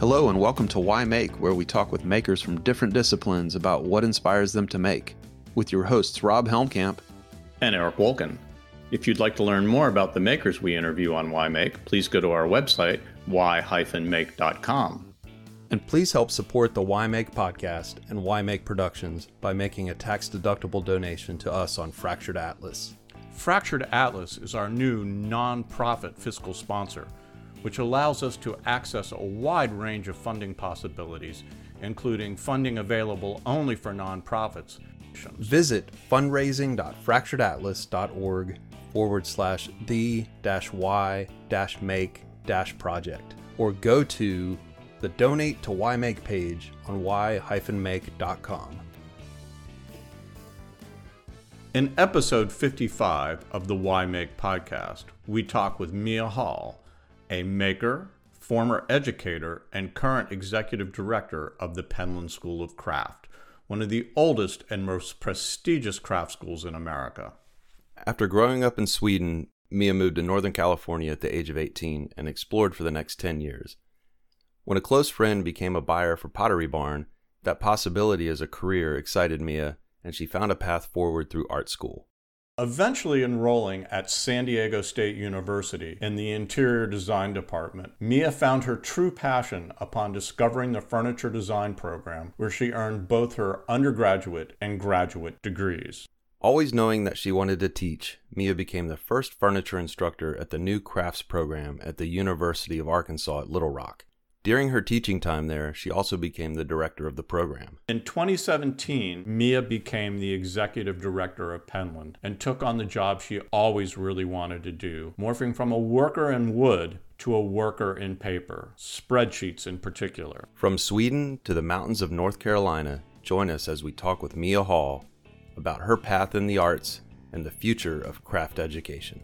Hello, and welcome to Why Make, where we talk with makers from different disciplines about what inspires them to make, with your hosts Rob Helmkamp and Eric Wolken. If you'd like to learn more about the makers we interview on Why Make, please go to our website, why-make.com. And please help support the Why Make podcast and Why Make Productions by making a tax deductible donation to us on Fractured Atlas. Fractured Atlas is our new non-profit fiscal sponsor, which allows us to access a wide range of funding possibilities, including funding available only for nonprofits. Visit fundraising.fracturedatlas.org forward slash the dash y dash make dash project or go to the donate to why make page on why-make.com. In episode 55 of the Why Make podcast, we talk with Mia Hall, a maker, former educator, and current executive director of the Penland School of Craft, one of the oldest and most prestigious craft schools in America. After growing up in Sweden, Mia moved to Northern California at the age of 18 and explored for the next 10 years. When a close friend became a buyer for Pottery Barn, that possibility as a career excited Mia, and she found a path forward through art school. Eventually enrolling at San Diego State University in the interior design department, Mia found her true passion upon discovering the furniture design program, where she earned both her undergraduate and graduate degrees. Always knowing that she wanted to teach, Mia became the first furniture instructor at the new crafts program at the University of Arkansas at Little Rock. During her teaching time there, she also became the director of the program. In 2017, Mia became the executive director of Penland and took on the job she always really wanted to do, morphing from a worker in wood to a worker in paper, spreadsheets in particular. From Sweden to the mountains of North Carolina, join us as we talk with Mia Hall about her path in the arts and the future of craft education.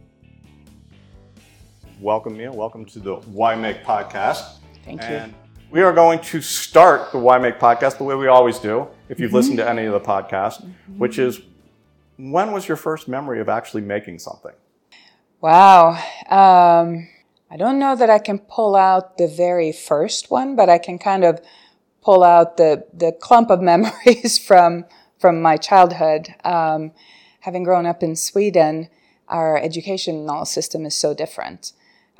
Welcome, Mia. Welcome to the Why Make podcast. Thank and you. we are going to start the Why Make podcast the way we always do, if you've mm-hmm. listened to any of the podcasts, mm-hmm. which is when was your first memory of actually making something? Wow. Um, I don't know that I can pull out the very first one, but I can kind of pull out the, the clump of memories from from my childhood. Um, having grown up in Sweden, our educational system is so different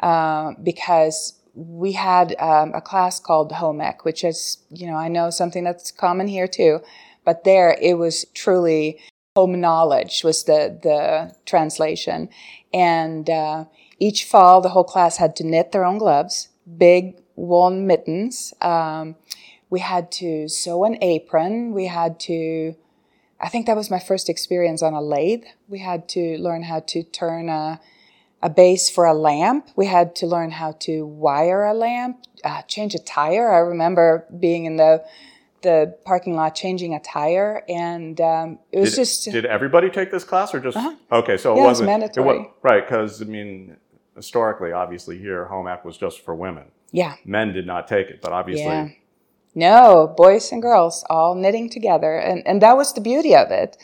uh, because we had um, a class called home ec, which is, you know, I know something that's common here too, but there it was truly home knowledge was the, the translation. And uh, each fall, the whole class had to knit their own gloves, big woolen mittens. Um, we had to sew an apron. We had to I think that was my first experience on a lathe. We had to learn how to turn a, a base for a lamp. We had to learn how to wire a lamp, uh, change a tire. I remember being in the the parking lot changing a tire, and um, it was did, just. Did everybody take this class, or just uh-huh. okay? So it yeah, wasn't it was mandatory, it was, right? Because I mean, historically, obviously, here home ec was just for women. Yeah, men did not take it, but obviously. Yeah no, boys and girls all knitting together. And, and that was the beauty of it.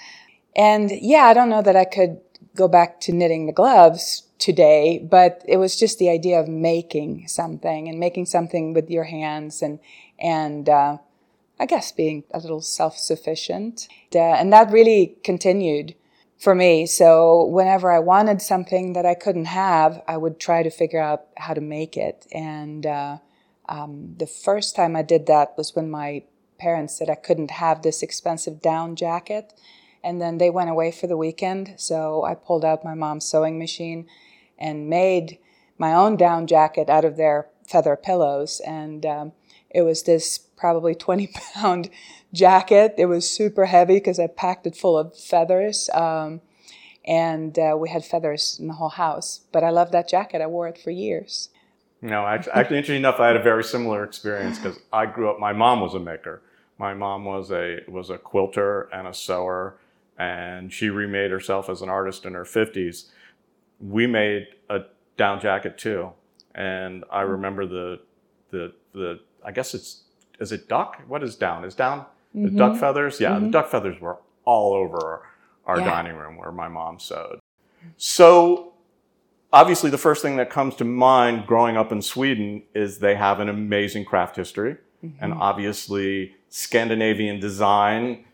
And yeah, I don't know that I could go back to knitting the gloves today, but it was just the idea of making something and making something with your hands and, and, uh, I guess being a little self-sufficient. Uh, and that really continued for me. So whenever I wanted something that I couldn't have, I would try to figure out how to make it. And, uh, um, the first time I did that was when my parents said I couldn't have this expensive down jacket. And then they went away for the weekend. So I pulled out my mom's sewing machine and made my own down jacket out of their feather pillows. And um, it was this probably 20 pound jacket. It was super heavy because I packed it full of feathers. Um, and uh, we had feathers in the whole house. But I loved that jacket. I wore it for years. No, actually, actually, interesting enough, I had a very similar experience because I grew up. My mom was a maker. My mom was a was a quilter and a sewer, and she remade herself as an artist in her fifties. We made a down jacket too, and I remember the the the. I guess it's is it duck? What is down? Is down the mm-hmm. duck feathers? Yeah, mm-hmm. the duck feathers were all over our, yeah. dining room where my mom sewed. So obviously, the first thing that comes to mind growing up in Sweden is they have an amazing craft history. And obviously, Scandinavian design,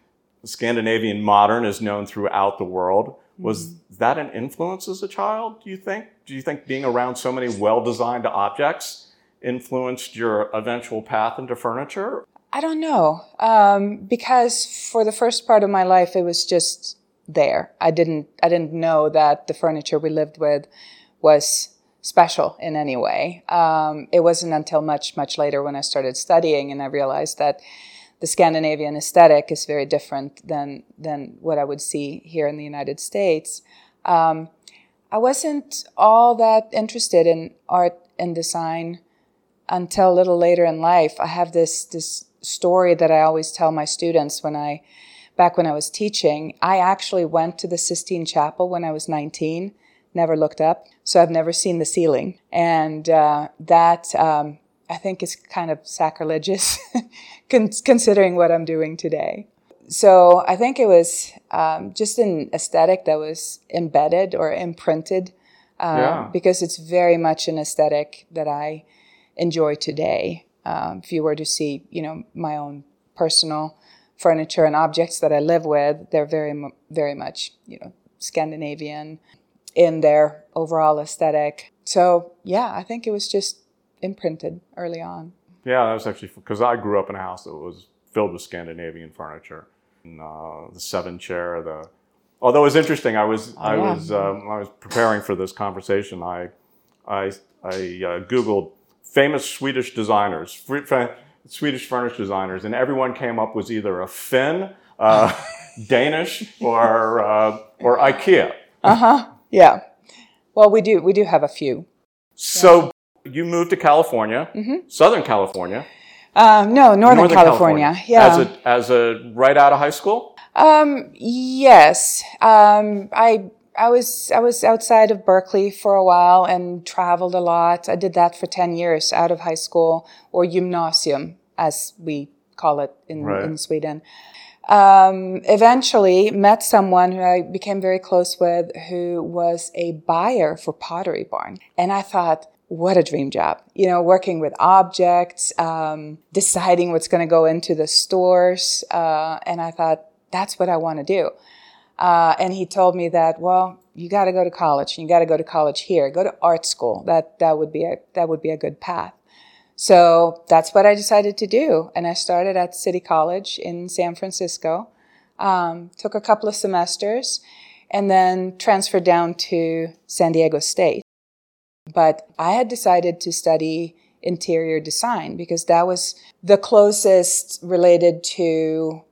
Scandinavian modern is known throughout the world. Was that an influence as a child, do you think? Do you think being around so many well designed objects influenced your eventual path into furniture? I don't know. Um, because for the first part of my life, it was just there. I didn't, I didn't know that the furniture we lived with was special in any way. Um, it wasn't until much, much later when I started studying and I realized that the Scandinavian aesthetic is very different than, than what I would see here in the United States. Um, I wasn't all that interested in art and design until a little later in life. I have this, this story that I always tell my students when I, back when I was teaching. I actually went to the Sistine Chapel when I was 19, never looked up, so I've never seen the ceiling. And uh, that, um, I think, is kind of sacrilegious con- considering what I'm doing today. So I think it was um, just an aesthetic that was embedded or imprinted uh, Yeah. because it's very much an aesthetic that I enjoy today. Um, if you were to see, you know, my own personal furniture and objects that I live with, they're very, very much, you know, Scandinavian in their overall aesthetic. So yeah, I think it was just imprinted early on. Yeah, that was actually because I grew up in a house that was filled with Scandinavian furniture. And, uh, the seven chair, the although it was interesting, I was I yeah. was um, I was preparing for this conversation. I I I uh, googled famous Swedish designers, fr- Swedish furniture designers, and everyone came up was either a Finn, uh, Danish, or uh, or IKEA. Uh huh. Yeah. Well, we do we do have a few. So you moved to California, Southern California, Um, no, Northern, California. Yeah. as a as a right out of high school. Um, yes. Um, I I was I was outside of Berkeley for a while and traveled a lot. I did that for ten years out of high school or gymnasium, as we call it in, Right. in Sweden. Um, eventually met someone who I became very close with who was a buyer for Pottery Barn. And I thought, what a dream job. You know, working with objects, um, deciding what's going to go into the stores. Uh, and I thought, that's what I want to do. Uh, and he told me that, well, you got to go to college. You got to go to college here. Go to art school. That that would be a that would be a good path. So that's what I decided to do, and I started at City College in San Francisco. Um, took a couple of semesters, and then transferred down to San Diego State. But I had decided to study interior design because that was the closest related to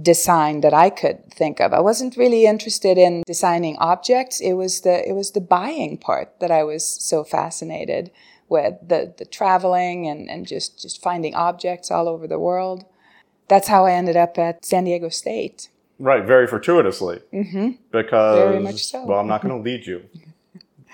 design that I could think of. I wasn't really interested in designing objects. It was the it was the buying part that I was so fascinated with the the traveling and and just just finding objects all over the world. That's how I ended up at San Diego State. Right, very fortuitously. Mm-hmm. Because Very much so. well, I'm not going to lead you.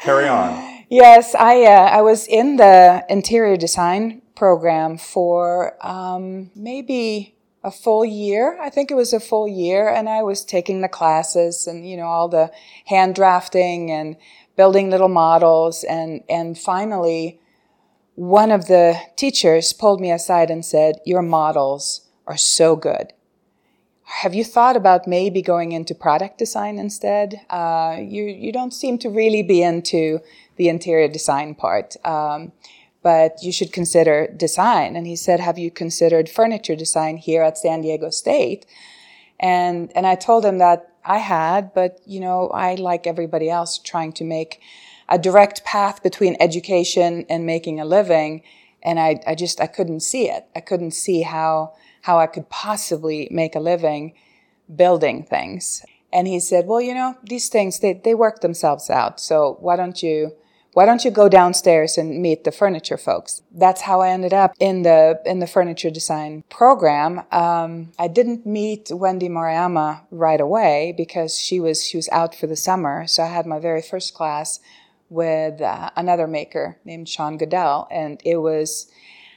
Carry on. Yes, I uh, I was in the interior design program for um, maybe a full year. I think it was a full year, and I was taking the classes and you know all the hand drafting and building little models, and and finally, one of the teachers pulled me aside and said, "Your models are so good." Have you thought about maybe going into product design instead? Uh, you you don't seem to really be into the interior design part, um, but you should consider design. And he said, "Have you considered furniture design here at San Diego State?" And and I told him that I had, but you know, I like everybody else trying to make a direct path between education and making a living, and I I just I couldn't see it. I couldn't see how how I could possibly make a living building things. And he said, "Well, you know, these things they they work themselves out. So why don't you why don't you go downstairs and meet the furniture folks?" That's how I ended up in the in the furniture design program. Um, I didn't meet Wendy Maruyama right away because she was she was out for the summer. So I had my very first class with uh, another maker named Sean Goodell, and it was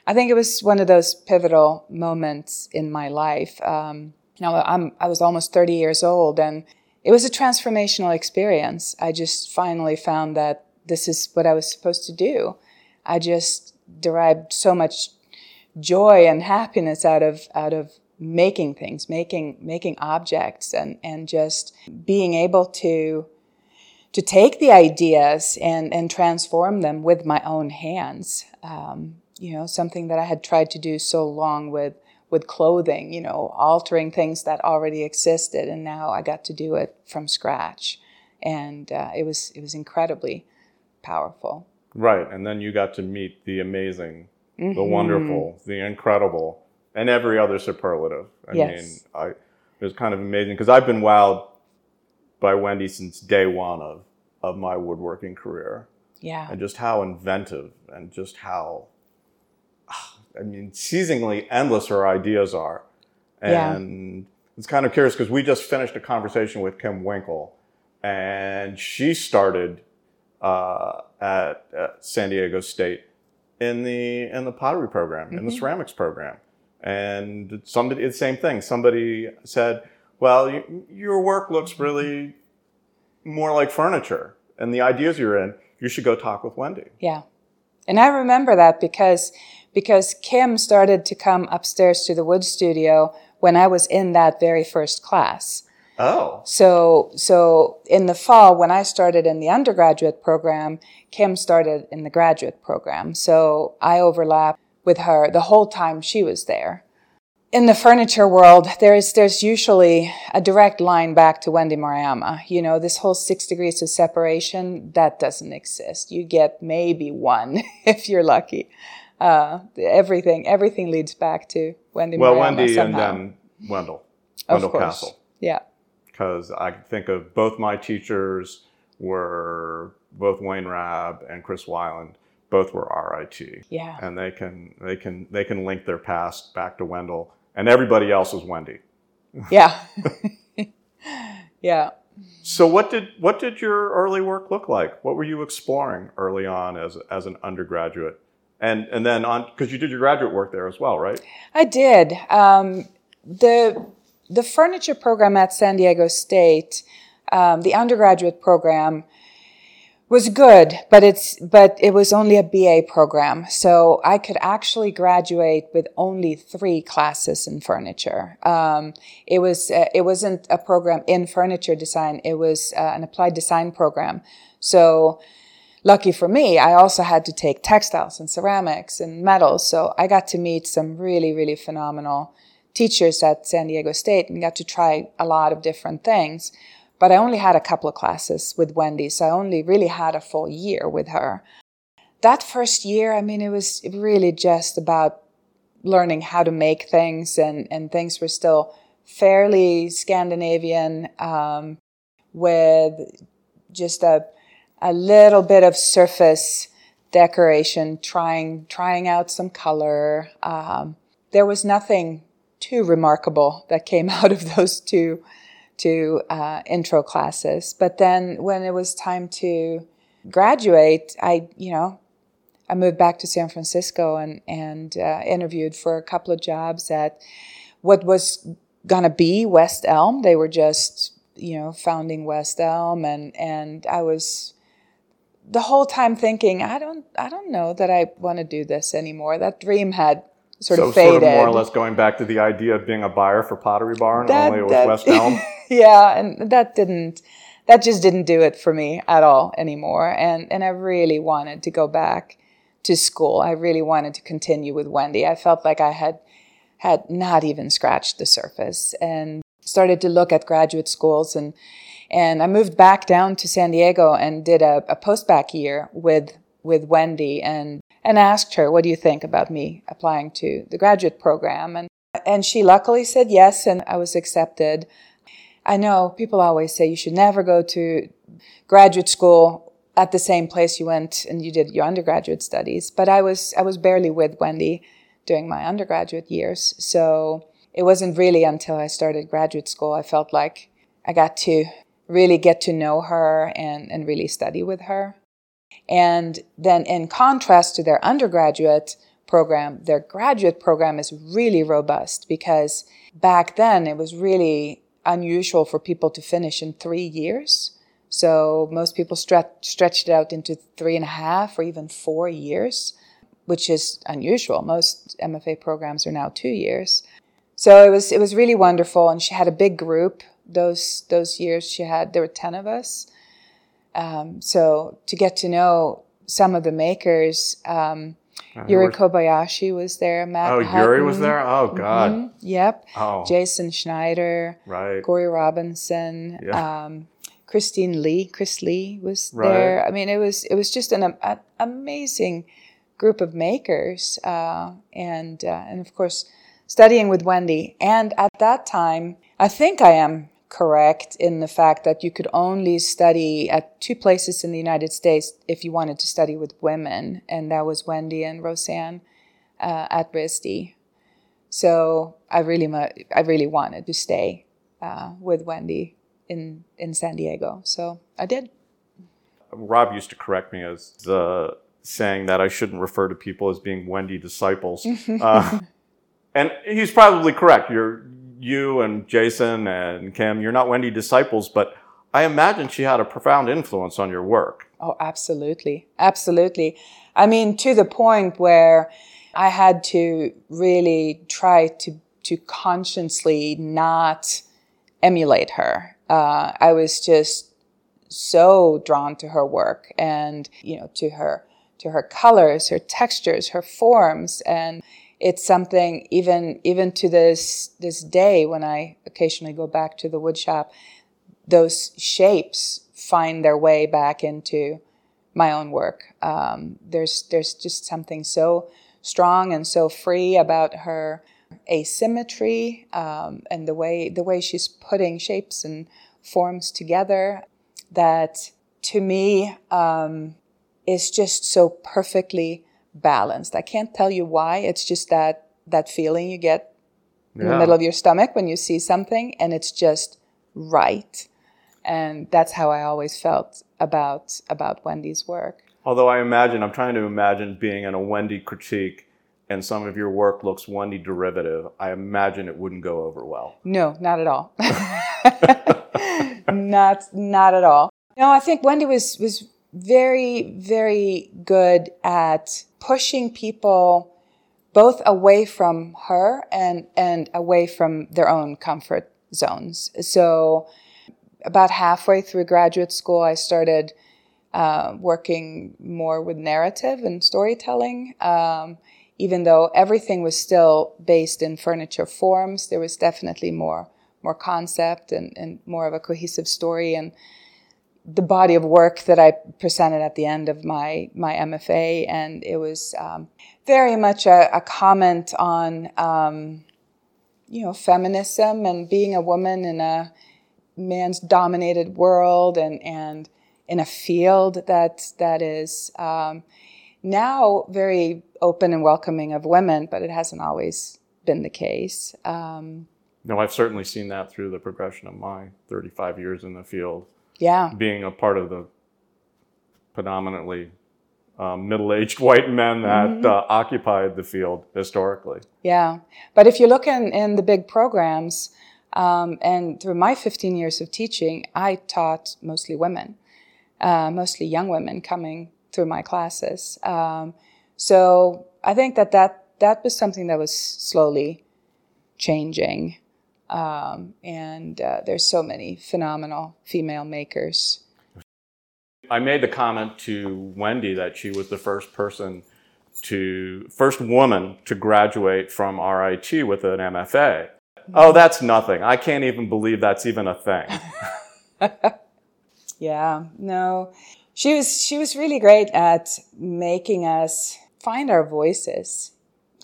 I think it was one of those pivotal moments in my life. Um, you know, I'm, I was almost 30 years old and it was a transformational experience. I just finally found that this is what I was supposed to do. I just derived so much joy and happiness out of out of making things, making making objects, and and just being able to to take the ideas and and transform them with my own hands. Um, you know, something that I had tried to do so long with with clothing. You know, altering things that already existed, and now I got to do it from scratch, and uh, it was it was incredibly powerful. Right, and then you got to meet the amazing, Mm-hmm. the wonderful, the incredible, and every other superlative. I Yes. mean, I it was kind of amazing because I've been wowed by Wendy since day one of of my woodworking career, Yeah, and just how inventive and just how, I mean, seizingly endless her ideas are, Yeah. and it's kind of curious because we just finished a conversation with Kim Winkle, and she started uh, at, at San Diego State in the in the pottery program, in the Mhm. ceramics program, and somebody the same thing. Somebody said, "Well, you, your work looks really more like furniture, and the ideas you're in, you should go talk with Wendy." Yeah. And I remember that because because Kim started to come upstairs to the wood studio when I was in that very first class. Oh, So so in the fall when I started in the undergraduate program, Kim started in the graduate program. So I overlapped with her the whole time she was there. In the furniture world, there is there's usually a direct line back to Wendy Maruyama. You know, this whole six degrees of separation that doesn't exist. You get maybe one if you're lucky. Uh, everything everything leads back to Wendy well, Maruyama Wendy somehow. and then Wendell, Wendell. Castle. yeah, because I think of both my teachers were both Wayne Rabb and Chris Weiland. Both were RIT, yeah. and they can they can they can link their past back to Wendell, and everybody else is Wendy. Yeah. yeah. So what did what did your early work look like? What were you exploring early on as as an undergraduate, and and then on because you did your graduate work there as well, right? I did. Um, the the furniture program at San Diego State, um, the undergraduate program, was good, but it's but it was only a BA program, so I could actually graduate with only three classes in furniture. Um, it was uh, it wasn't a program in furniture design; it was uh, an applied design program. So lucky for me, I also had to take textiles and ceramics and metals. So I got to meet some really, really phenomenal teachers at San Diego State and got to try a lot of different things. But I only had a couple of classes with Wendy, so I only really had a full year with her. That first year, I mean, it was really just about learning how to make things, and, and things were still fairly Scandinavian um, with just a a little bit of surface decoration, trying trying out some color. Um, there was nothing too remarkable that came out of those two two uh, intro classes. But then when it was time to graduate, I you know I moved back to San Francisco and and uh, interviewed for a couple of jobs at what was gonna be West Elm. They were just you know founding West Elm, and and I was the whole time thinking I don't I don't know that I want to do this anymore. That dream had sort so of faded. sort of more or less going back to the idea of being a buyer for Pottery Barn, That- only it was that- West Elm. yeah, and that didn't that just didn't do it for me at all anymore. And and I really wanted to go back to school. I really wanted to continue with Wendy. I felt like I had had not even scratched the surface and started to look at graduate schools and and I moved back down to San Diego and did a, a post-bac year with with Wendy and and asked her, "What do you think about me applying to the graduate program?" And and she luckily said yes, and I was accepted. I know people always say you should never go to graduate school at the same place you went and you did your undergraduate studies, but I was I was barely with Wendy during my undergraduate years, so it wasn't really until I started graduate school I felt like I got to really get to know her and, and really study with her. And then, in contrast to their undergraduate program, their graduate program is really robust because back then it was really unusual for people to finish in three years. So most people stretch, stretched it out into three and a half or even four years, which is unusual. Most MFA programs are now two years. So it was it was really wonderful, and she had a big group. Those those years she had there were ten of us. Um, so to get to know some of the makers, um, Uh, Yuri Kobayashi was there. Matt Oh, Yuri was there. Oh God. Mhm. Yep. Oh, Jason Schneider, right. Corey Robinson, Yeah. um, Christine Lee, Chris Lee was Right. there. I mean, it was it was just an, an amazing group of makers, uh, and uh, and of course, studying with Wendy. And at that time, I think I am correct in the fact that you could only study at two places in the United States if you wanted to study with women, and that was Wendy and Rosanne uh, at RISD. So I really, mu- I really wanted to stay uh, with Wendy in in San Diego. So I did. Rob used to correct me as the saying that I shouldn't refer to people as being Wendy disciples. uh, and he's probably correct. You're you and Jason and Kim, you're not Wendy disciples, but I imagine she had a profound influence on your work. Oh, absolutely. Absolutely. I mean, to the point where I had to really try to, to consciously not emulate her. Uh, I was just so drawn to her work and, you know, to her, to her colors, her textures, her forms. And it's something even, even to this, this day when I occasionally go back to the wood shop, those shapes find their way back into my own work. Um, there's there's just something so strong and so free about her asymmetry um, and the way the way she's putting shapes and forms together that to me um, is just so perfectly balanced. I can't tell you why. It's just that that feeling you get in the middle of your stomach when you see something and it's just right and that's how i always felt about about wendy's work Although I imagine, I'm trying to imagine being in a Wendy critique and some of your work looks Wendy derivative. I imagine it wouldn't go over well. no not at all not not at all no i think wendy was was very very good at pushing people both away from her and and away from their own comfort zones so about halfway through graduate school i started uh, working more with narrative and storytelling. Um, even though everything was still based in furniture forms, there was definitely more more concept and, and more of a cohesive story. And the body of work that I presented at the end of my my MFA, and it was um, very much a, a comment on um, you know feminism and being a woman in a man's dominated world and and in a field that that is um, now very open and welcoming of women, but it hasn't always been the case. Um, No, I've certainly seen that through the progression of my 35 years in the field, yeah, being a part of the predominantly um, middle-aged white men that uh, occupied the field historically. yeah. But if you look in, in the big programs, um, and through my 15 years of teaching, I taught mostly women, uh, mostly young women coming through my classes. Um, so I think that, that that was something that was slowly changing. Um, and uh, there's so many phenomenal female makers. I made the comment to Wendy that she was the first person to, first woman to graduate from RIT with an MFA. Oh, that's nothing. I can't even believe that's even a thing. Yeah, no, she was she was really great at making us find our voices,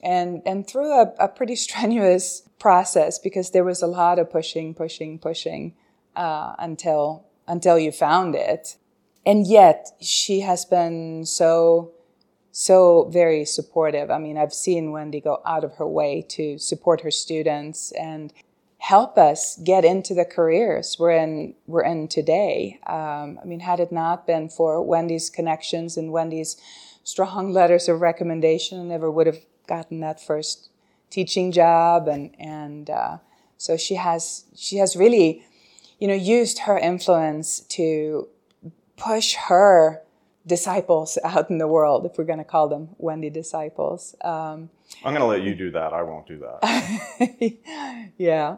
and and through a, a pretty strenuous process because there was a lot of pushing, pushing, pushing uh, until until you found it, and yet she has been so so very supportive. I mean, I've seen Wendy go out of her way to support her students and help us get into the careers we're in we're in today. Um, I mean, had it not been for Wendy's connections and Wendy's strong letters of recommendation, I never would have gotten that first teaching job. And and uh, so she has she has really, you know, used her influence to push her disciples out in the world, if we're going to call them Wendy disciples. Um, I'm going to let you do that. I won't do that. yeah.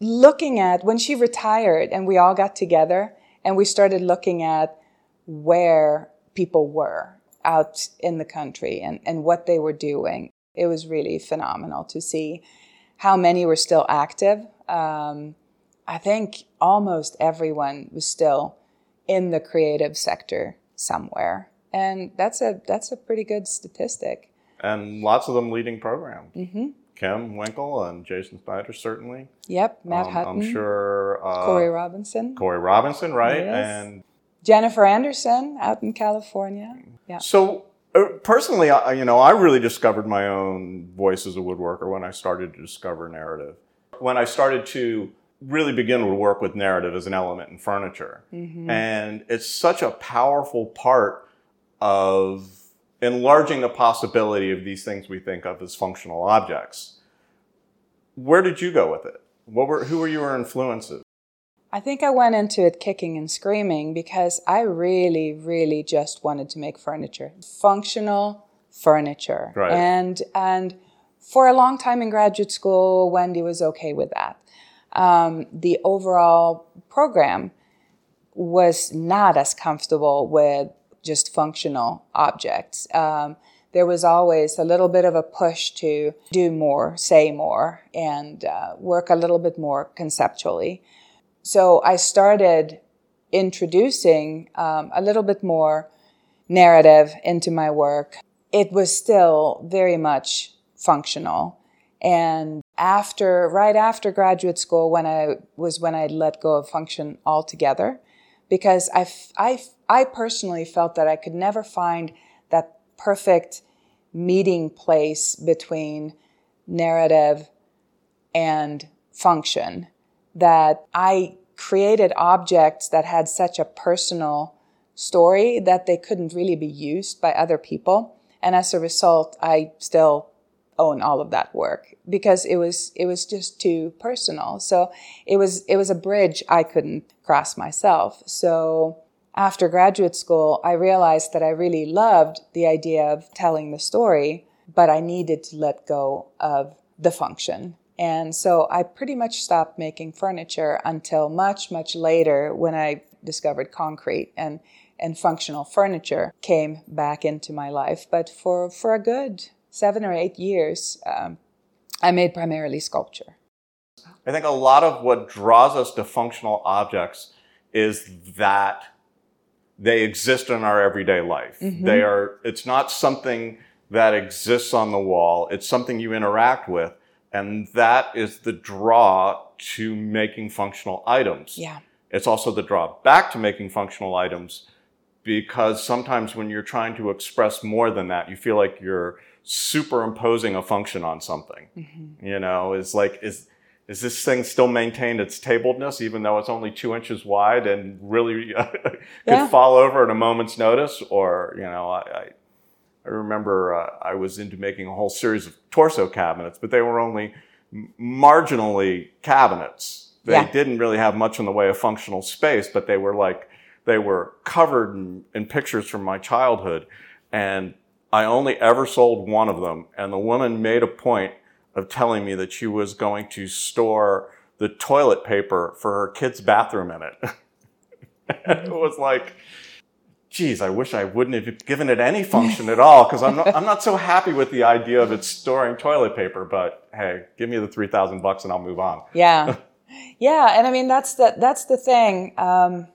Looking at when she retired and we all got together and we started looking at where people were out in the country and, and what they were doing. It was really phenomenal to see how many were still active. Um, I think almost everyone was still in the creative sector somewhere, and that's a that's a pretty good statistic. And lots of them leading programs. Mm-hmm. Kim Winkle and Jason Snyder certainly. Yep, Matt Um, Hutton. I'm sure. Uh, Corey Robinson. Corey Robinson, right? Yes. And Jennifer Anderson out in California. Yeah. So Uh, personally, I, you know, I really discovered my own voice as a woodworker when I started to discover narrative. When I started to really begin to work with narrative as an element in furniture, mm-hmm. and it's such a powerful part of enlarging the possibility of these things we think of as functional objects. Where did you go with it? What were who were your influences? I think I went into it kicking and screaming because I really, really just wanted to make furniture, functional furniture. Right. And and for a long time in graduate school, Wendy was okay with that. Um, the overall program was not as comfortable with just functional objects. Um, there was always a little bit of a push to do more, say more, and uh, work a little bit more conceptually. So I started introducing um, a little bit more narrative into my work. It was still very much functional. And after, right after graduate school, when I was when I let go of function altogether, because I, I, I personally felt that I could never find that perfect meeting place between narrative and function that I created objects that had such a personal story that they couldn't really be used by other people. And as a result, I still own all of that work because it was it was just too personal. So it was it was a bridge I couldn't cross myself. So after graduate school, I realized that I really loved the idea of telling the story, but I needed to let go of the function. And so I pretty much stopped making furniture until much, much later when I discovered concrete and, and functional furniture came back into my life. But for, for a good seven or eight years, um, I made primarily sculpture. I think a lot of what draws us to functional objects is that they exist in our everyday life. They are, it's not something that exists on the wall. It's something you interact with. And that is the draw to making functional items. Yeah. It's also the draw back to making functional items because sometimes when you're trying to express more than that, you feel like you're superimposing a function on something. Mm-hmm. You know, is like, is, is this thing still maintained its tabledness even though it's only two inches wide and really could Yeah. fall over at a moment's notice? Or, you know, I, I, I remember uh, I was into making a whole series of torso cabinets, but they were only marginally cabinets. They Yeah. didn't really have much in the way of functional space, but they were like, they were covered in, in pictures from my childhood. And I only ever sold one of them. And the woman made a point of telling me that she was going to store the toilet paper for her kid's bathroom in it. it was like, geez, I wish I wouldn't have given it any function at all because I'm not, I'm not so happy with the idea of it storing toilet paper. But hey, give me the 3000 bucks and I'll move on. Yeah, yeah, and I mean that's the that's the thing um,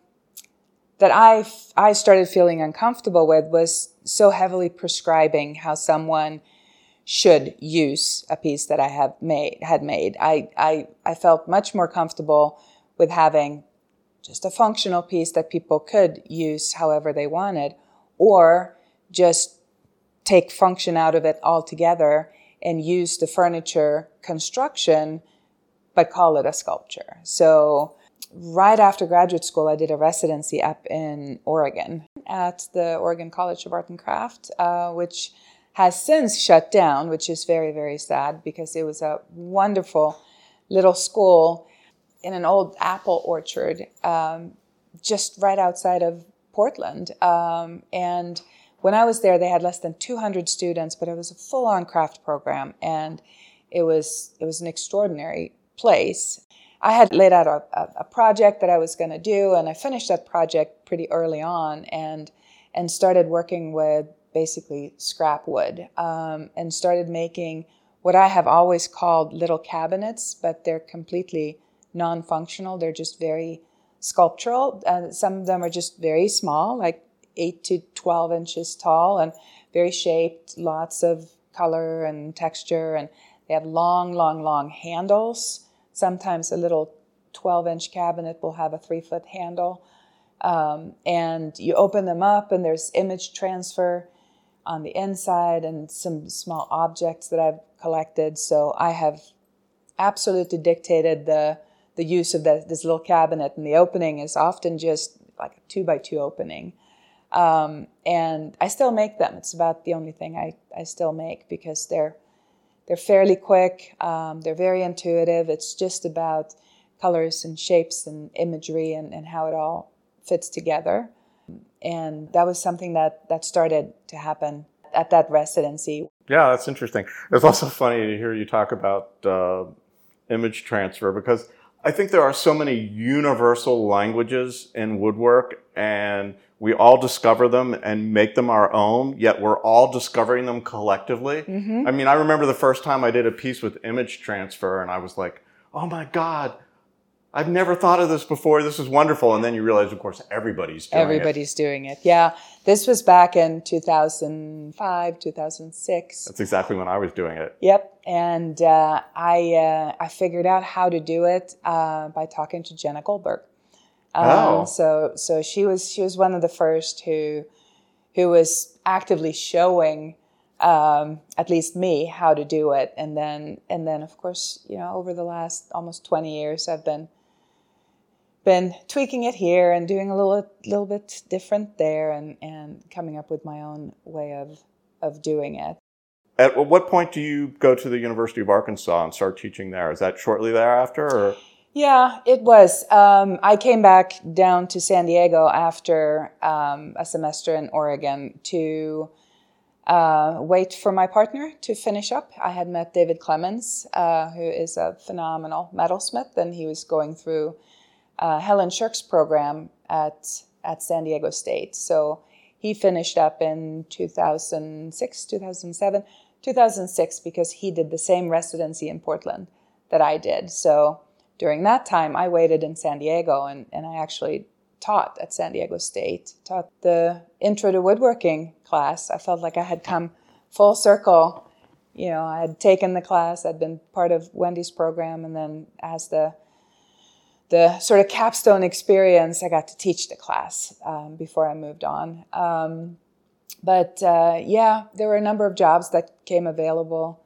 that i started feeling uncomfortable with was so heavily prescribing how someone should use a piece that I have made had made. I I I felt much more comfortable with having just a functional piece that people could use however they wanted, or just take function out of it altogether and use the furniture construction but call it a sculpture. So, right after graduate school, I did a residency up in Oregon at the Oregon College of Art and Craft, uh, which has since shut down, which is very, very sad because it was a wonderful little school in an old apple orchard um, just right outside of Portland. Um, and when I was there, they had less than 200 students, but it was a full-on craft program, and it was it was an extraordinary place. I had laid out a, a, project that I was going to do, and I finished that project pretty early on, and and started working with basically scrap wood, um, and started making what I have always called little cabinets, but they're completely non-functional. They're just very sculptural. Uh, some of them are just very small, like 8 to 12 inches tall and very shaped, lots of color and texture. And they have long, long, long handles. Sometimes a little 12 inch cabinet will have a three foot handle. Um, and you open them up, and there's image transfer on the inside and some small objects that I've collected. So I have absolutely dictated the the use of the, this little cabinet, and the opening is often just like a two by two opening. Um, and I still make them. It's about the only thing I, I still make because they're they're fairly quick. Um, they're very intuitive. It's just about colors and shapes and imagery and, and how it all fits together. And that was something that that started to happen at that residency. Yeah, that's interesting. It's also funny to hear you talk about uh, image transfer because I think there are so many universal languages in woodwork, and we all discover them and make them our own, yet we're all discovering them collectively. Mm-hmm. I mean, I remember the first time I did a piece with image transfer, and I was like, oh my God, I've never thought of this before. This is wonderful. And then you realize, of course, everybody's doing everybody's it. doing it. Yeah. This was back in 2005, 2006. That's exactly when I was doing it. Yep. And uh, I, uh, I figured out how to do it uh, by talking to Jenna Goldberg. Um, oh. So, so she was, she was one of the first who, who was actively showing um, at least me how to do it and then and then of course you know over the last almost 20 years i've been been tweaking it here and doing a little little bit different there and, and coming up with my own way of of doing it. At what point do you go to the University of Arkansas and start teaching there? Is that shortly thereafter? Or? Yeah, it was. Um, I came back down to San Diego after um, a semester in Oregon to uh, wait for my partner to finish up. I had met David Clemens, uh, who is a phenomenal metalsmith, and he was going through uh, Helen Shirk's program at at San Diego State. So he finished up in 2006, 2007, 2006 because he did the same residency in Portland that I did. So during that time, I waited in San Diego and, and I actually taught at San Diego State, taught the Intro to Woodworking class. I felt like I had come full circle. You know, I had taken the class, I'd been part of Wendy's program, and then as the the sort of capstone experience, I got to teach the class um, before I moved on. Um, but uh, yeah, there were a number of jobs that came available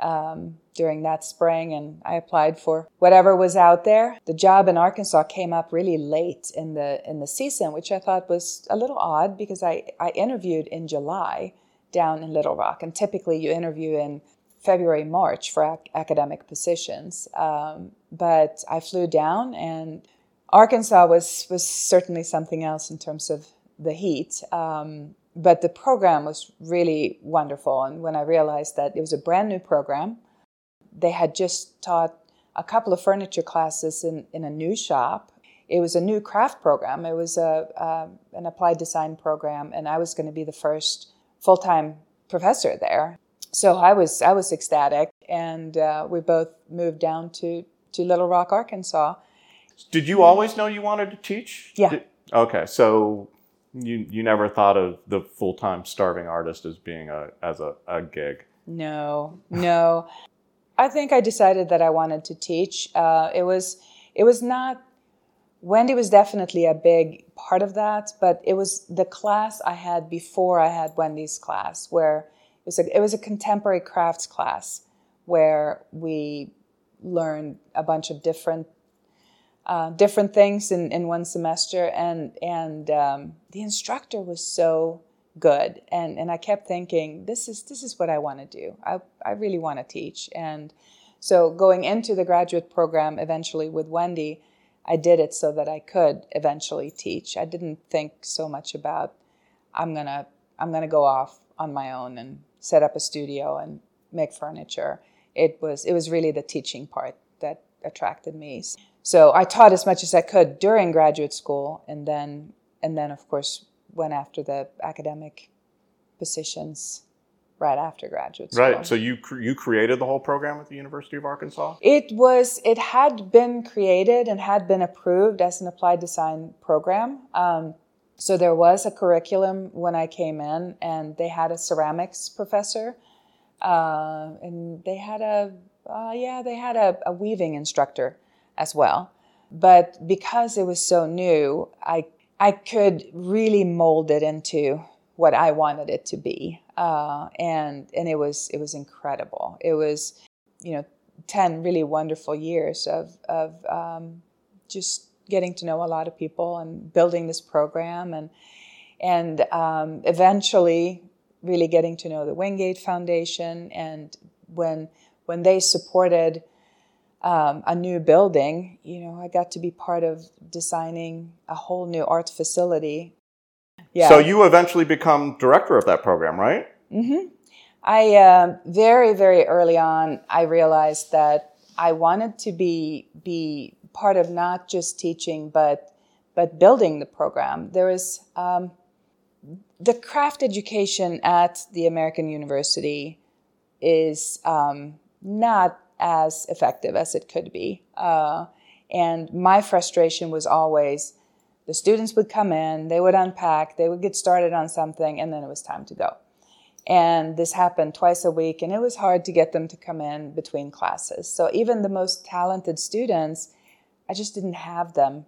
um, during that spring, and I applied for whatever was out there. The job in Arkansas came up really late in the in the season, which I thought was a little odd because I, I interviewed in July down in Little Rock, and typically you interview in February, March for ac- academic positions. Um, but I flew down, and Arkansas was was certainly something else in terms of the heat. Um, but the program was really wonderful, and when I realized that it was a brand new program, they had just taught a couple of furniture classes in, in a new shop. It was a new craft program. It was a, a an applied design program, and I was going to be the first full time professor there so I was I was ecstatic, and uh, we both moved down to to Little Rock, Arkansas. Did you always know you wanted to teach? Yeah. Did, okay, so you you never thought of the full time starving artist as being a as a, a gig? No, no. I think I decided that I wanted to teach. Uh, it was it was not. Wendy was definitely a big part of that, but it was the class I had before I had Wendy's class where was a, it was a contemporary crafts class where we learned a bunch of different uh, different things in, in one semester, and and um, the instructor was so good, and and I kept thinking, this is this is what I want to do. I I really want to teach, and so going into the graduate program eventually with Wendy, I did it so that I could eventually teach. I didn't think so much about I'm gonna I'm gonna go off on my own and set up a studio and make furniture. It was it was really the teaching part that attracted me. So I taught as much as I could during graduate school, and then and then of course went after the academic positions right after graduate school. Right. So you cr- you created the whole program at the University of Arkansas. It was it had been created and had been approved as an applied design program. Um, so there was a curriculum when I came in, and they had a ceramics professor, uh, and they had a uh, yeah they had a, a weaving instructor as well. But because it was so new, I I could really mold it into what I wanted it to be, uh, and and it was it was incredible. It was, you know, ten really wonderful years of of um, just getting to know a lot of people and building this program, and and um, eventually really getting to know the Windgate Foundation, and when when they supported um, a new building, you know, I got to be part of designing a whole new art facility yeah. So you eventually become director of that program, right? Mm-hmm. I uh, very very early on I realized that I wanted to be be part of not just teaching but but building the program. There is um, the craft education at the American University is um, not as effective as it could be, uh, and my frustration was always the students would come in, they would unpack, they would get started on something, and then it was time to go. And this happened twice a week, and it was hard to get them to come in between classes. So even the most talented students, I just didn't have them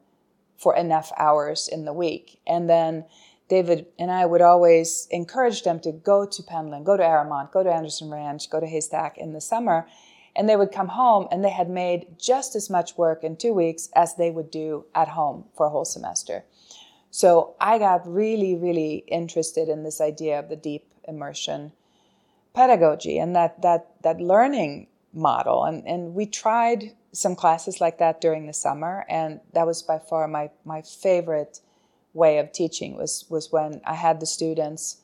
for enough hours in the week. And then David and I would always encourage them to go to Penland, go to Arrowmont, go to Anderson Ranch, go to Haystack in the summer and they would come home and they had made just as much work in two weeks as they would do at home for a whole semester. So I got really, really interested in this idea of the deep immersion pedagogy and that that that learning model. And and we tried some classes like that during the summer, and that was by far my my favorite way of teaching was was when I had the students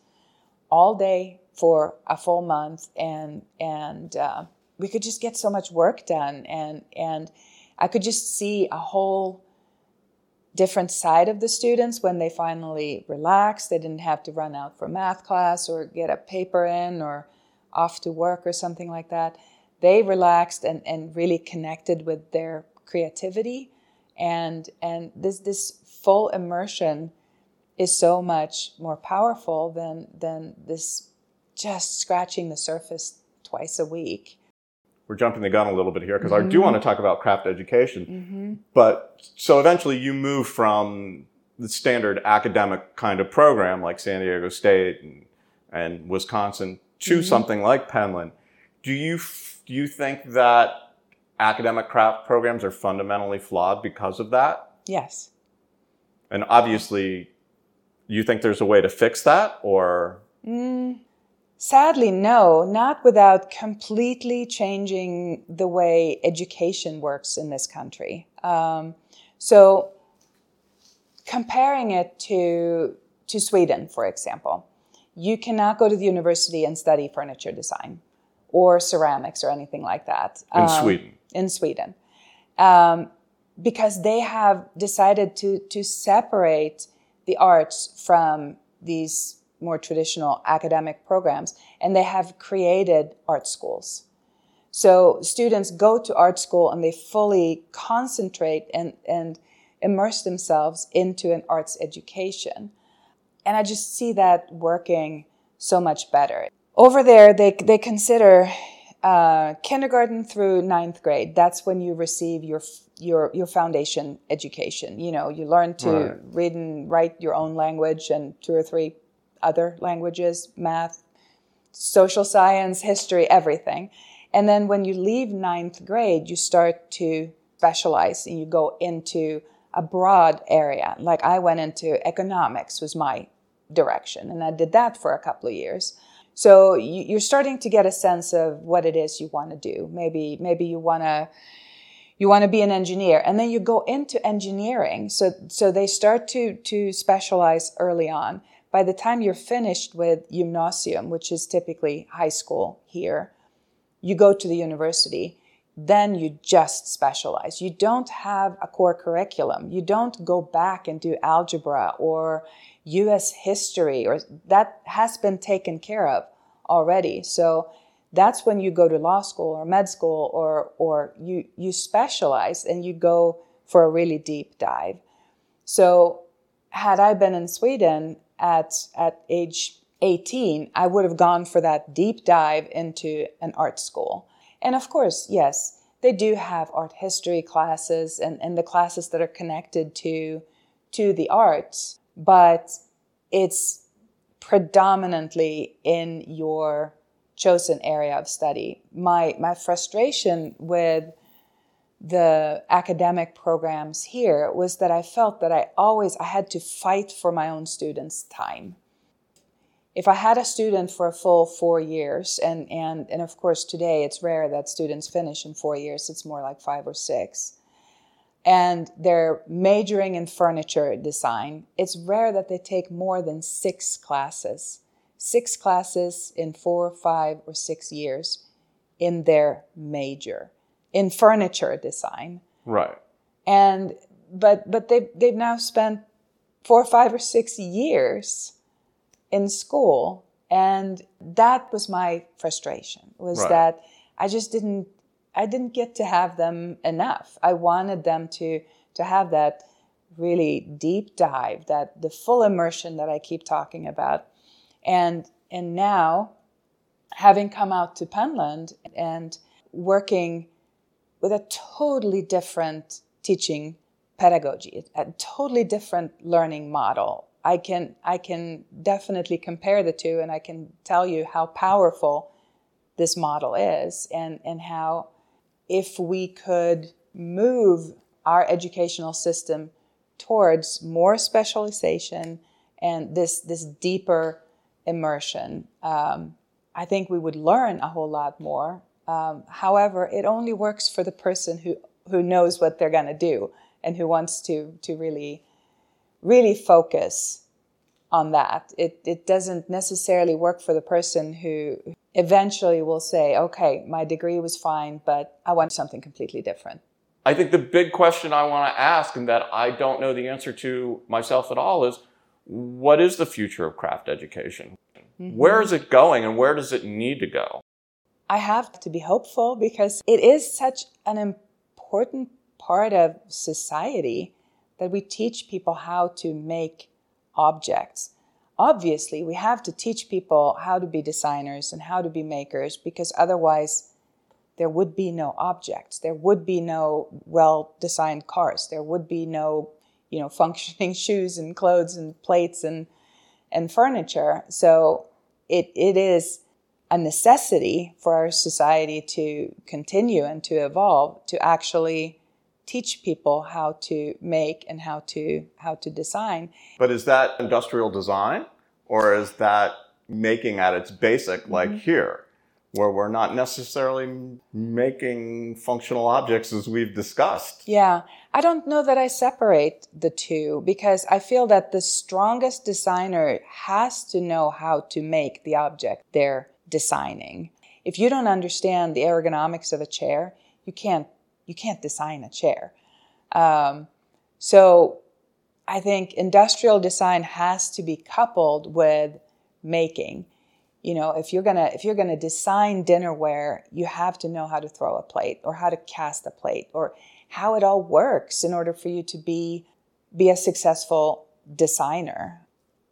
all day for a full month and and uh, we could just get so much work done and and I could just see a whole different side of the students when they finally relaxed. They didn't have to run out for math class or get a paper in or off to work or something like that. They relaxed and, and really connected with their creativity. And, and this, this full immersion is so much more powerful than, than this just scratching the surface twice a week we're jumping the gun a little bit here because mm-hmm. I do want to talk about craft education. Mm-hmm. But so eventually you move from the standard academic kind of program like San Diego State and, and Wisconsin to mm-hmm. something like Penland. Do you do you think that academic craft programs are fundamentally flawed because of that? Yes. And obviously, you think there's a way to fix that, or? Mm, Sadly, no, not without completely changing the way education works in this country. Um, so, comparing it to, to Sweden, for example, you cannot go to the university and study furniture design or ceramics or anything like that. In um, Sweden. In Sweden. Um, because they have decided to, to separate the arts from these more traditional academic programs, and they have created art schools. So students go to art school and they fully concentrate and, and immerse themselves into an arts education. And I just see that working so much better. Over there, they, they consider uh, kindergarten through ninth grade. That's when you receive your your your foundation education. You know, you learn to right. read and write your own language and two or three other languages, math, social science, history, everything. And then when you leave ninth grade, you start to specialize and you go into a broad area. Like I went into economics was my direction, and I did that for a couple of years. So you're starting to get a sense of what it is you want to do. Maybe maybe you want to you want to be an engineer. And then you go into engineering. So so they start to to specialize early on. By the time you're finished with gymnasium which is typically high school here you go to the university. Then you just specialize. You don't have a core curriculum. You don't go back and do algebra or US history or that has been taken care of already so that's when you go to law school or med school or or you you specialize and you go for a really deep dive. So had I been in Sweden at at age 18, I would have gone for that deep dive into an art school. And of course, yes, they do have art history classes and, and the classes that are connected to to the arts, but it's predominantly in your chosen area of study. My, my frustration with the academic programs here was that I felt that I always I had to fight for my own students' time. If I had a student for a full four years, and, and, and of course today it's rare that students finish in four years, it's more like five or six, and they're majoring in furniture design, it's rare that they take more than six classes six classes in four, five, or six years in their major in furniture design. Right. And but but they've they've now spent four, five, or six years in school, and that was my frustration. Was Right. that I just didn't I didn't get to have them enough. I wanted them to to have that really deep dive, that the full immersion that I keep talking about. And and now having come out to Penland and working with a totally different teaching pedagogy, a totally different learning model. I can I can definitely compare the two and I can tell you how powerful this model is and, and how if we could move our educational system towards more specialization and this this deeper immersion, um, I think we would learn a whole lot more. Um, however, it only works for the person who who knows what they're going to do and who wants to to really really focus on that. It it doesn't necessarily work for the person who eventually will say, "Okay, my degree was fine, but I want something completely different." I think the big question I want to ask, and that I don't know the answer to myself at all, is what is the future of craft education? Mm-hmm. Where is it going and where does it need to go? I have to be hopeful because it is such an important part of society that we teach people how to make objects. Obviously, we have to teach people how to be designers and how to be makers because otherwise, there would be no objects. There would be no well designed cars. There would be no, you know, functioning shoes and clothes and plates and, and furniture. So it, it is a necessity for our society to continue and to evolve to actually teach people how to make and how to how to design But is that industrial design or is that making at its basic, like here, where we're not necessarily making functional objects as we've discussed? yeah. I don't know that i separate the two because i feel that the strongest designer has to know how to make the object they're designing. If you don't understand the ergonomics of a chair you can't you can't design a chair. Um, so I think industrial design has to be coupled with making. You know, if you're gonna if you're gonna design dinnerware, you have to know how to throw a plate or how to cast a plate or how it all works in order for you to be be a successful designer.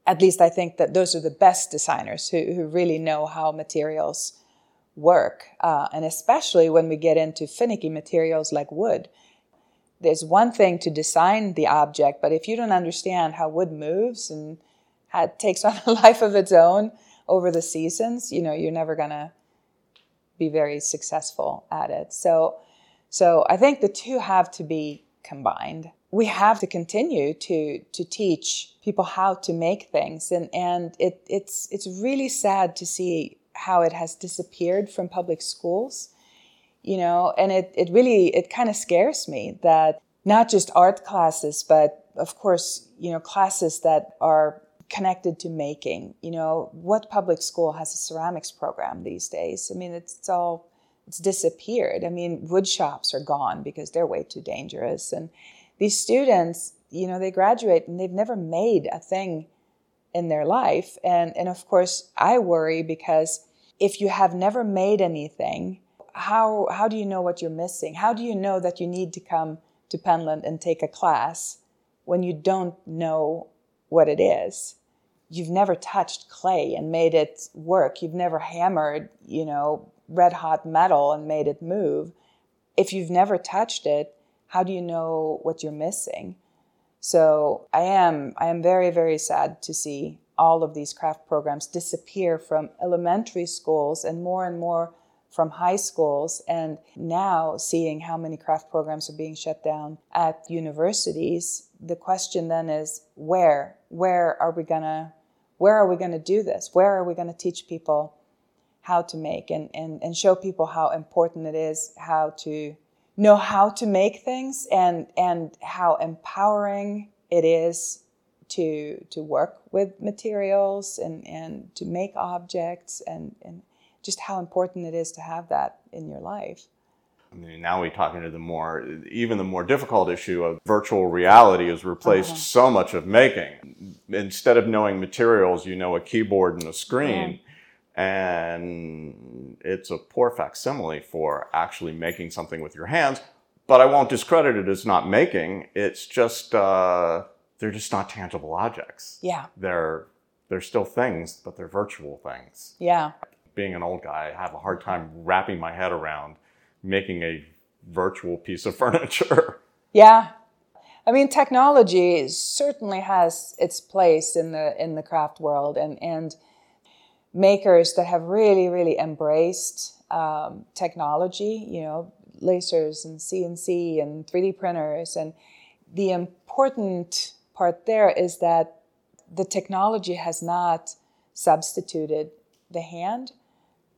At least I think that those are the best designers who, who really know how materials work, uh, and especially when we get into finicky materials like wood there's one thing to design the object, but if you don't understand how wood moves and how it takes on a life of its own over the seasons, you know, you're never gonna be very successful at it. So, so I think the two have to be combined. We have to continue to to teach people how to make things, and and it it's it's really sad to see how it has disappeared from public schools you know, and it, it really, it kind of scares me that not just art classes, but of course, you know, classes that are connected to making. You know, what public school has a ceramics program these days? I mean, it's, it's all it's disappeared. I mean, wood shops are gone because they're way too dangerous. And these students, you know, they graduate and they've never made a thing in their life. And and of course, I worry because if you have never made anything, how how do you know what you're missing? How do you know that you need to come to Penland and take a class when you don't know what it is? You've never touched clay and made it work. You've never hammered, you know, red hot metal and made it move. If you've never touched it, how do you know what you're missing? So I am I am very very sad to see all of these craft programs disappear from elementary schools and more and more from high schools and now seeing how many craft programs are being shut down at universities the question then is where? Where are we going to where are we going to do this? Where are we going to teach people how to make and, and, and show people how important it is how to know how to make things and and how empowering it is to to work with materials and and to make objects and and just how important it is to have that in your life. I mean, now we're talking to the more, even the more difficult issue of virtual reality has replaced uh-huh. so much of making. Instead of knowing materials, you know a keyboard and a screen. Uh-huh and it's a poor facsimile for actually making something with your hands. But I won't discredit it as not making. It's just uh, they're just not tangible objects. Yeah, they're they're still things, but they're virtual things. Yeah. Being an old guy, I have a hard time wrapping my head around making a virtual piece of furniture. Yeah. I mean, technology certainly has its place in the in the craft world, and and makers that have really, really embraced um, technology, you know, lasers and CNC and 3D printers. And the important part there is that the technology has not substituted the hand.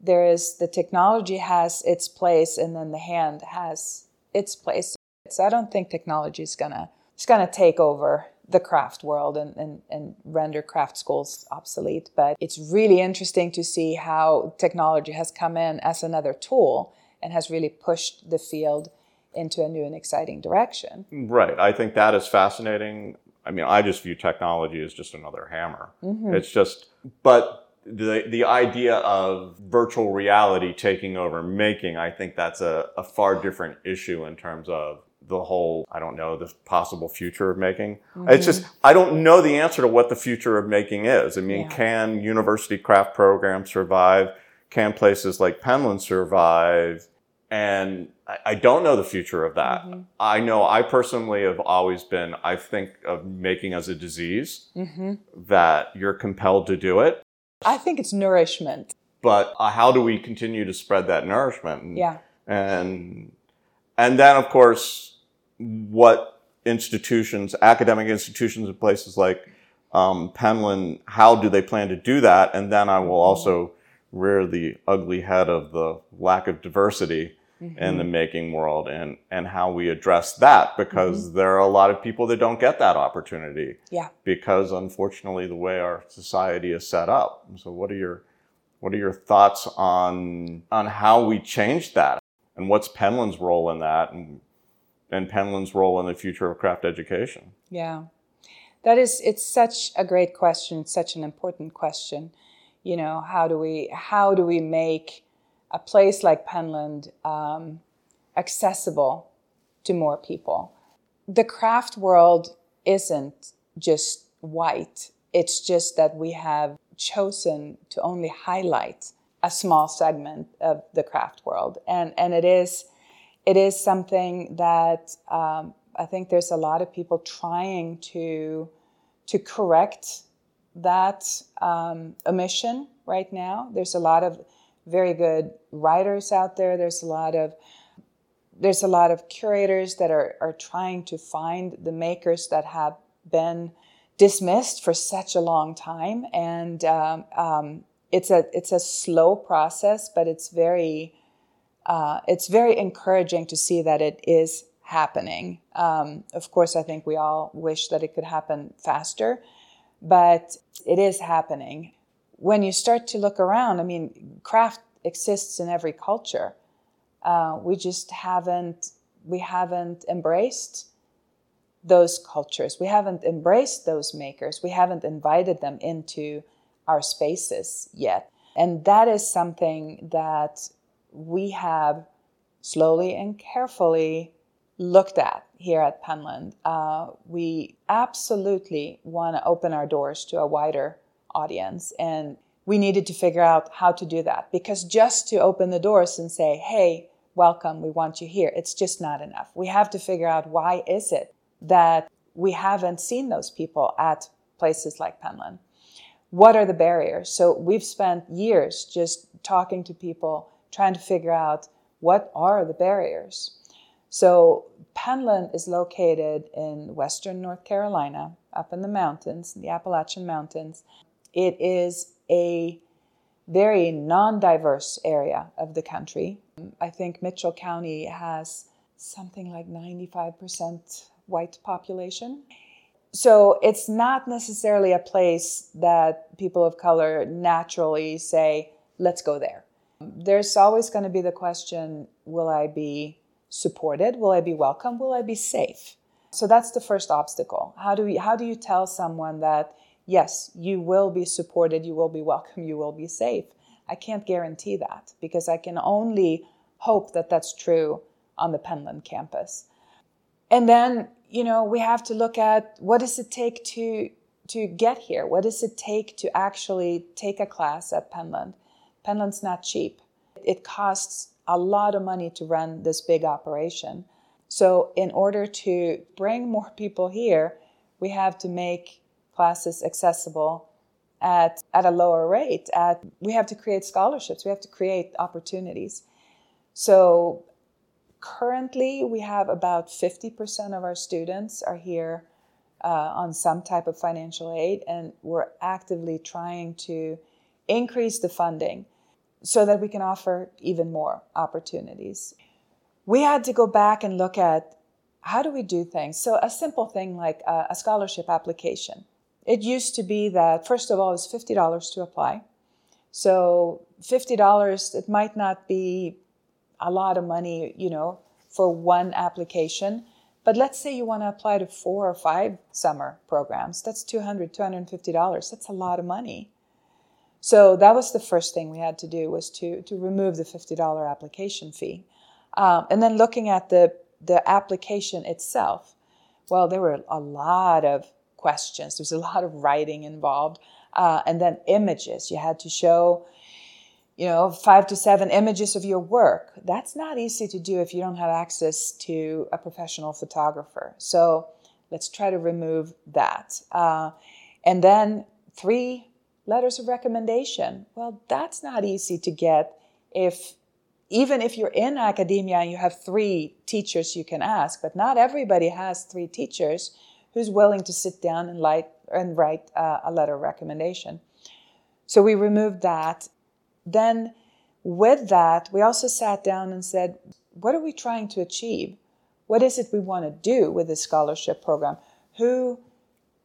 There is the technology has its place, and then the hand has its place. So I don't think technology is gonna it's gonna take over the craft world and, and, and render craft schools obsolete. But it's really interesting to see how technology has come in as another tool and has really pushed the field into a new and exciting direction. Right. I think that is fascinating. I mean, I just view technology as just another hammer. Mm-hmm. It's just, but the the idea of virtual reality taking over making, I think that's a, a far different issue in terms of the whole, I don't know, the possible future of making. Mm-hmm. It's just, I don't know the answer to what the future of making is. I mean, yeah. can university craft programs survive? Can places like Penland survive? And I, I don't know the future of that. Mm-hmm. I know I personally have always been, I think of making as a disease, mm-hmm. that you're compelled to do it. I think it's nourishment. But uh, how do we continue to spread that nourishment? And, yeah. And and then, of course, what institutions, academic institutions and places like um, Penland, how do they plan to do that? And then I will also rear the ugly head of the lack of diversity mm-hmm. in the making world and, and how we address that because mm-hmm. there are a lot of people that don't get that opportunity. Yeah. Because unfortunately the way our society is set up. So what are your what are your thoughts on on how we change that? And what's Penland's role in that? And and Penland's role in the future of craft education? Yeah, that is, it's such a great question, such an important question. You know, how do we how do we make a place like Penland um, accessible to more people? The craft world isn't just white. It's just that we have chosen to only highlight a small segment of the craft world, and and it is it is something that um, I think there's a lot of people trying to to correct that um, omission right now. There's a lot of very good writers out there. There's a lot of there's a lot of curators that are, are trying to find the makers that have been dismissed for such a long time, and um, um, it's a it's a slow process, but it's very uh, it's very encouraging to see that it is happening. Um, of course, I think we all wish that it could happen faster, but it is happening. When you start to look around, I mean, craft exists in every culture. Uh, we just haven't we haven't embraced those cultures. We haven't embraced those makers. We haven't invited them into our spaces yet. And that is something that we have slowly and carefully looked at here at Penland. Uh, we absolutely want to open our doors to a wider audience. And we needed to figure out how to do that because just to open the doors and say, hey, welcome, we want you here, it's just not enough. We have to figure out why is it that we haven't seen those people at places like Penland. What are the barriers? So we've spent years just talking to people, trying to figure out what are the barriers. So Penland is located in western North Carolina, up in the mountains, the Appalachian Mountains. It is a very non diverse area of the country. I think Mitchell County has something like 95% white population. So it's not necessarily a place that people of color naturally say, let's go there. There's always going to be the question will I be supported? Will I be welcome? Will I be safe? So that's the first obstacle. How do, we, how do you tell someone that, yes, you will be supported, you will be welcome, you will be safe? I can't guarantee that because I can only hope that that's true on the Penland campus. And then, you know, we have to look at what does it take to to get here? What does it take to actually take a class at Penland? Penland's not cheap. It costs a lot of money to run this big operation. So, in order to bring more people here, we have to make classes accessible at, at a lower rate. At, we have to create scholarships, we have to create opportunities. So, currently, we have about 50% of our students are here uh, on some type of financial aid, and we're actively trying to increase the funding so that we can offer even more opportunities. We had to go back and look at how do we do things. So, a simple thing like a, a scholarship application. It used to be that, first of all, it was $50 to apply. So, $50, it might not be a lot of money, you know, for one application. But let's say you want to apply to four or five summer programs. That's $200, $250. That's a lot of money. So that was the first thing we had to do was to, to remove the $50 application fee. Um, and then looking at the, the application itself, well, there were a lot of questions. There's a lot of writing involved. Uh, and then images. You had to show, you know, five to seven images of your work. That's not easy to do if you don't have access to a professional photographer. So let's try to remove that. Uh, and then three letters of recommendation. Well, that's not easy to get if even if you're in academia and you have three teachers you can ask, but not everybody has three teachers who's willing to sit down and, light, and write uh, a letter of recommendation. So we removed that. Then, with that, we also sat down and said, what are we trying to achieve? What is it we want to do with this scholarship program? Who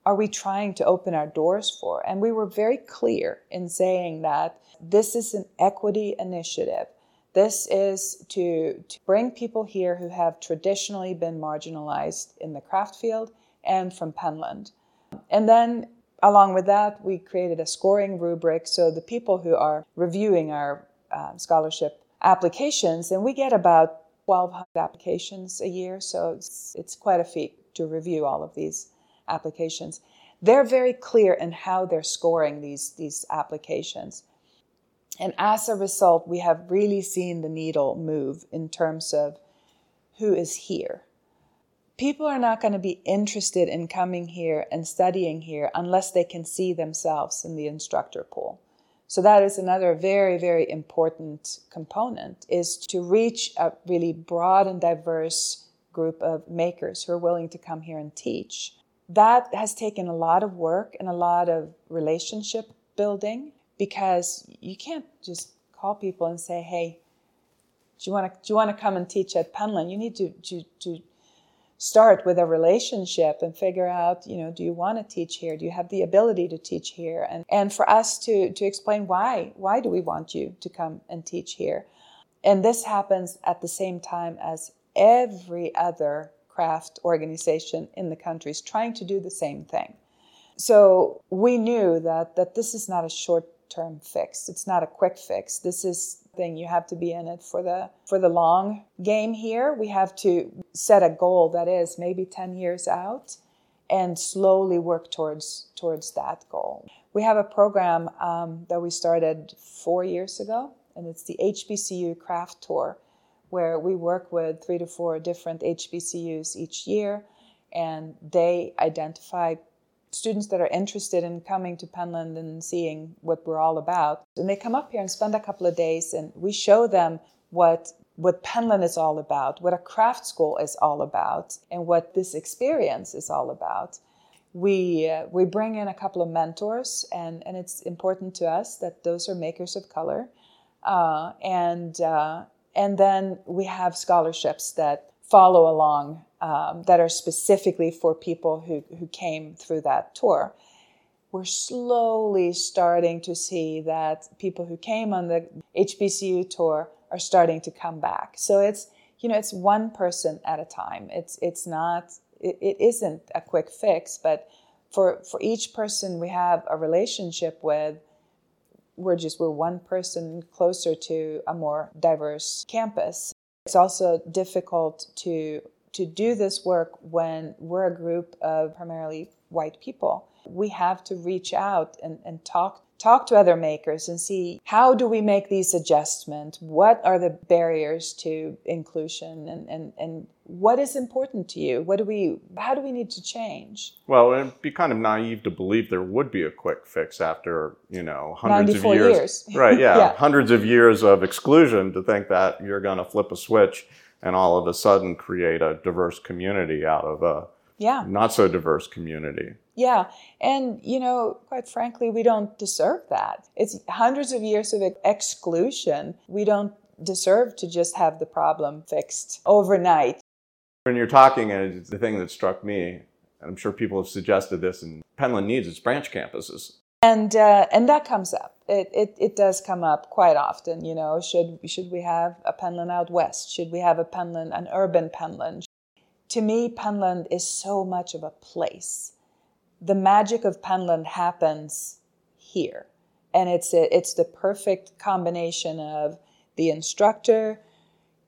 are we trying to open our doors for? And we were very clear in saying that this is an equity initiative. This is to, to bring people here who have traditionally been marginalized in the craft field and from Penland. And then, along with that, we created a scoring rubric so the people who are reviewing our uh, scholarship applications, and we get about 1,200 applications a year, so it's, it's quite a feat to review all of these applications. They're very clear in how they're scoring these, these applications. And as a result, we have really seen the needle move in terms of who is here. People are not going to be interested in coming here and studying here unless they can see themselves in the instructor pool. So that is another very, very important component is to reach a really broad and diverse group of makers who are willing to come here and teach that has taken a lot of work and a lot of relationship building because you can't just call people and say, hey, do you want to do you want to come and teach at Penland? You need to to to start with a relationship and figure out you know do you want to teach here? Do you have the ability to teach here? And and for us to to explain why why do we want you to come and teach here? And this happens at the same time as every other craft organization in the country is trying to do the same thing. So we knew that that this is not a short term fix it's not a quick fix this is thing. You have to be in it for the for the long game here. We have to set a goal that is maybe 10 years out and slowly work towards towards that goal. We have a program um, that we started four years ago, and it's the HBCU Craft Tour, where we work with three to four different HBCUs each year, and they identify students that are interested in coming to Penland and seeing what we're all about. And they come up here and spend a couple of days, and we show them what what Penland is all about, what a craft school is all about, and what this experience is all about. We uh, we bring in a couple of mentors, and and it's important to us that those are makers of color, uh, and uh, and then we have scholarships that follow along um, that are specifically for people who, who came through that tour. We're slowly starting to see that people who came on the HBCU tour are starting to come back. So it's you know it's one person at a time. It's it's not it, it isn't a quick fix, but for for each person we have a relationship with, we're just we're one person closer to a more diverse campus. It's also difficult to to do this work when we're a group of primarily white people. We have to reach out and, and talk talk to other makers and see how do we make these adjustments what are the barriers to inclusion? And, and, and what is important to you? What do we how do we need to change? Well it'd be kind of naive to believe there would be a quick fix after you know hundreds of years, years. right yeah, yeah. Hundreds of years of exclusion to think that you're going to flip a switch and all of a sudden create a diverse community out of a yeah. not so diverse community. Yeah. And, you know, quite frankly, we don't deserve that. It's hundreds of years of exclusion. We don't deserve to just have the problem fixed overnight. When you're talking, and the thing that struck me, and I'm sure people have suggested this, and Penland needs its branch campuses. And, uh, and that comes up it, it, it does come up quite often. You know, should should we have a Penland out west? Should we have a Penland, an urban Penland? To me, Penland is so much of a place. The magic of Penland happens here, and it's a, it's the perfect combination of the instructor,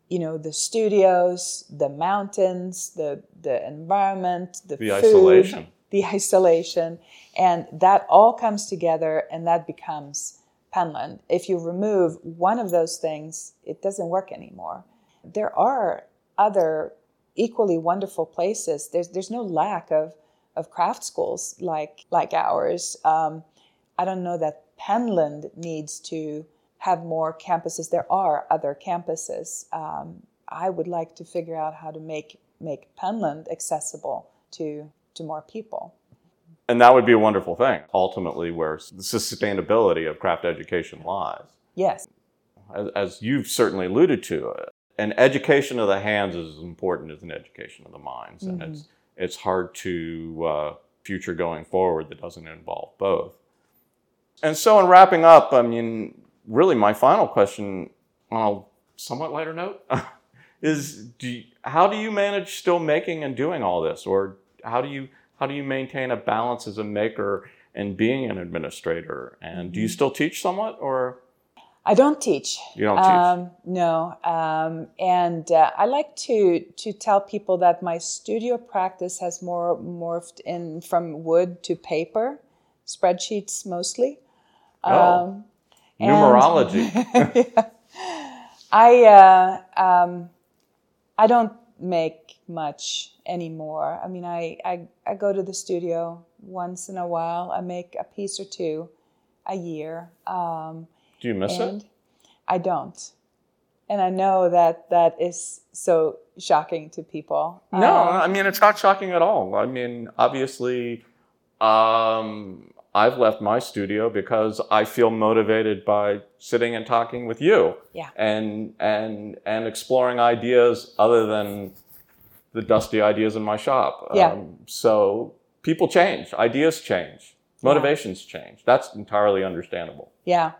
you know, the studios, the mountains, the the environment, the, the food, isolation, the isolation, and that all comes together and that becomes Penland. If you remove one of those things, it doesn't work anymore. There are other equally wonderful places. There's, there's no lack of, of craft schools like, like ours. Um, I don't know that Penland needs to have more campuses. There are other campuses. Um, I would like to figure out how to make, make Penland accessible to, to more people and that would be a wonderful thing ultimately where the sustainability of craft education lies yes as, as you've certainly alluded to an education of the hands is as important as an education of the minds mm-hmm. and it's it's hard to uh, future going forward that doesn't involve both and so in wrapping up i mean really my final question on a somewhat lighter note is do you, how do you manage still making and doing all this or how do you how do you maintain a balance as a maker and being an administrator? And do you mm-hmm. still teach somewhat or? I don't teach. You don't teach? Um, no. Um, and uh, I like to, to tell people that my studio practice has more morphed in from wood to paper, spreadsheets mostly. Oh. Um, Numerology. yeah. I, uh, um, I don't make much anymore. I mean, I, I, I go to the studio once in a while. I make a piece or two a year. Um, Do you miss it? I don't. And I know that that is so shocking to people. No, um, I mean, it's not shocking at all. I mean, obviously, um, I've left my studio because I feel motivated by sitting and talking with you Yeah. and and and exploring ideas other than the dusty ideas in my shop. Um, Yeah. so people change, ideas change, motivations change. That's entirely understandable. Yeah.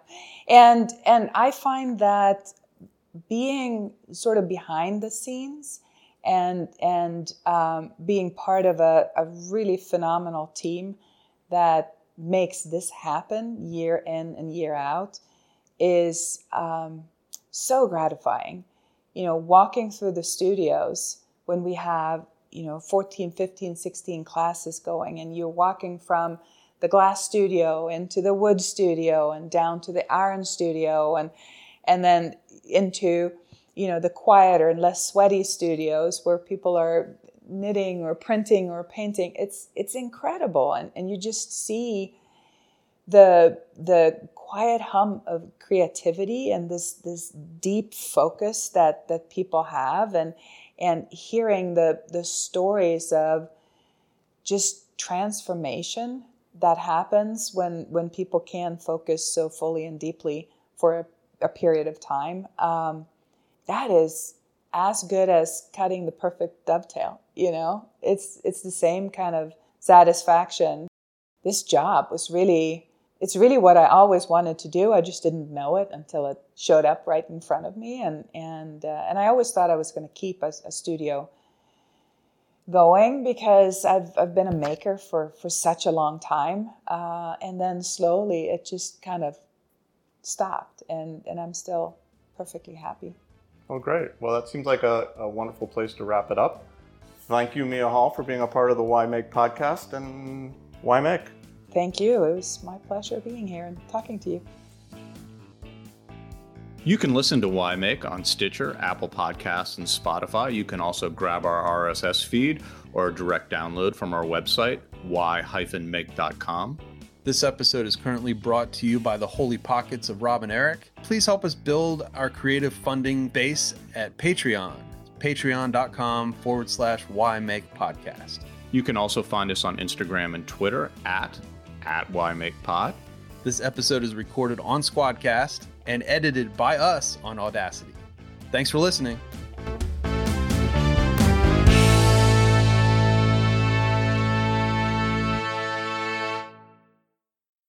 And and I find that being sort of behind the scenes and and um, being part of a, a really phenomenal team that makes this happen year in and year out is um, so gratifying. You know, walking through the studios when we have, you know, 14, 15, 16 classes going, and you're walking from the glass studio into the wood studio and down to the iron studio and and then into you know the quieter and less sweaty studios where people are knitting or printing or painting. It's it's incredible and, and you just see the the quiet hum of creativity and this this deep focus that that people have and and hearing the the stories of just transformation that happens when when people can focus so fully and deeply for a, a period of time um, that is as good as cutting the perfect dovetail you know it's it's the same kind of satisfaction this job was really it's really what I always wanted to do. I just didn't know it until it showed up right in front of me, and and uh, and I always thought I was going to keep a, a, studio going because I've I've been a maker for for such a long time, uh, and then slowly it just kind of stopped, and and I'm still perfectly happy. Well, great. Well, that seems like a, a wonderful place to wrap it up. Thank you, Mia Hall, for being a part of the Why Make podcast, and why make? Thank you. It was my pleasure being here and talking to you. You can listen to Why Make on Stitcher, Apple Podcasts, and Spotify. You can also grab our RSS feed or direct download from our website, why-make.com. This episode is currently brought to you by the Holy Pockets of Rob and Eric. Please help us build our creative funding base at Patreon, patreon.com forward slash why make podcast. You can also find us on Instagram and Twitter at at Why Make Pod. This episode is recorded on Squadcast and edited by us on Audacity. Thanks for listening.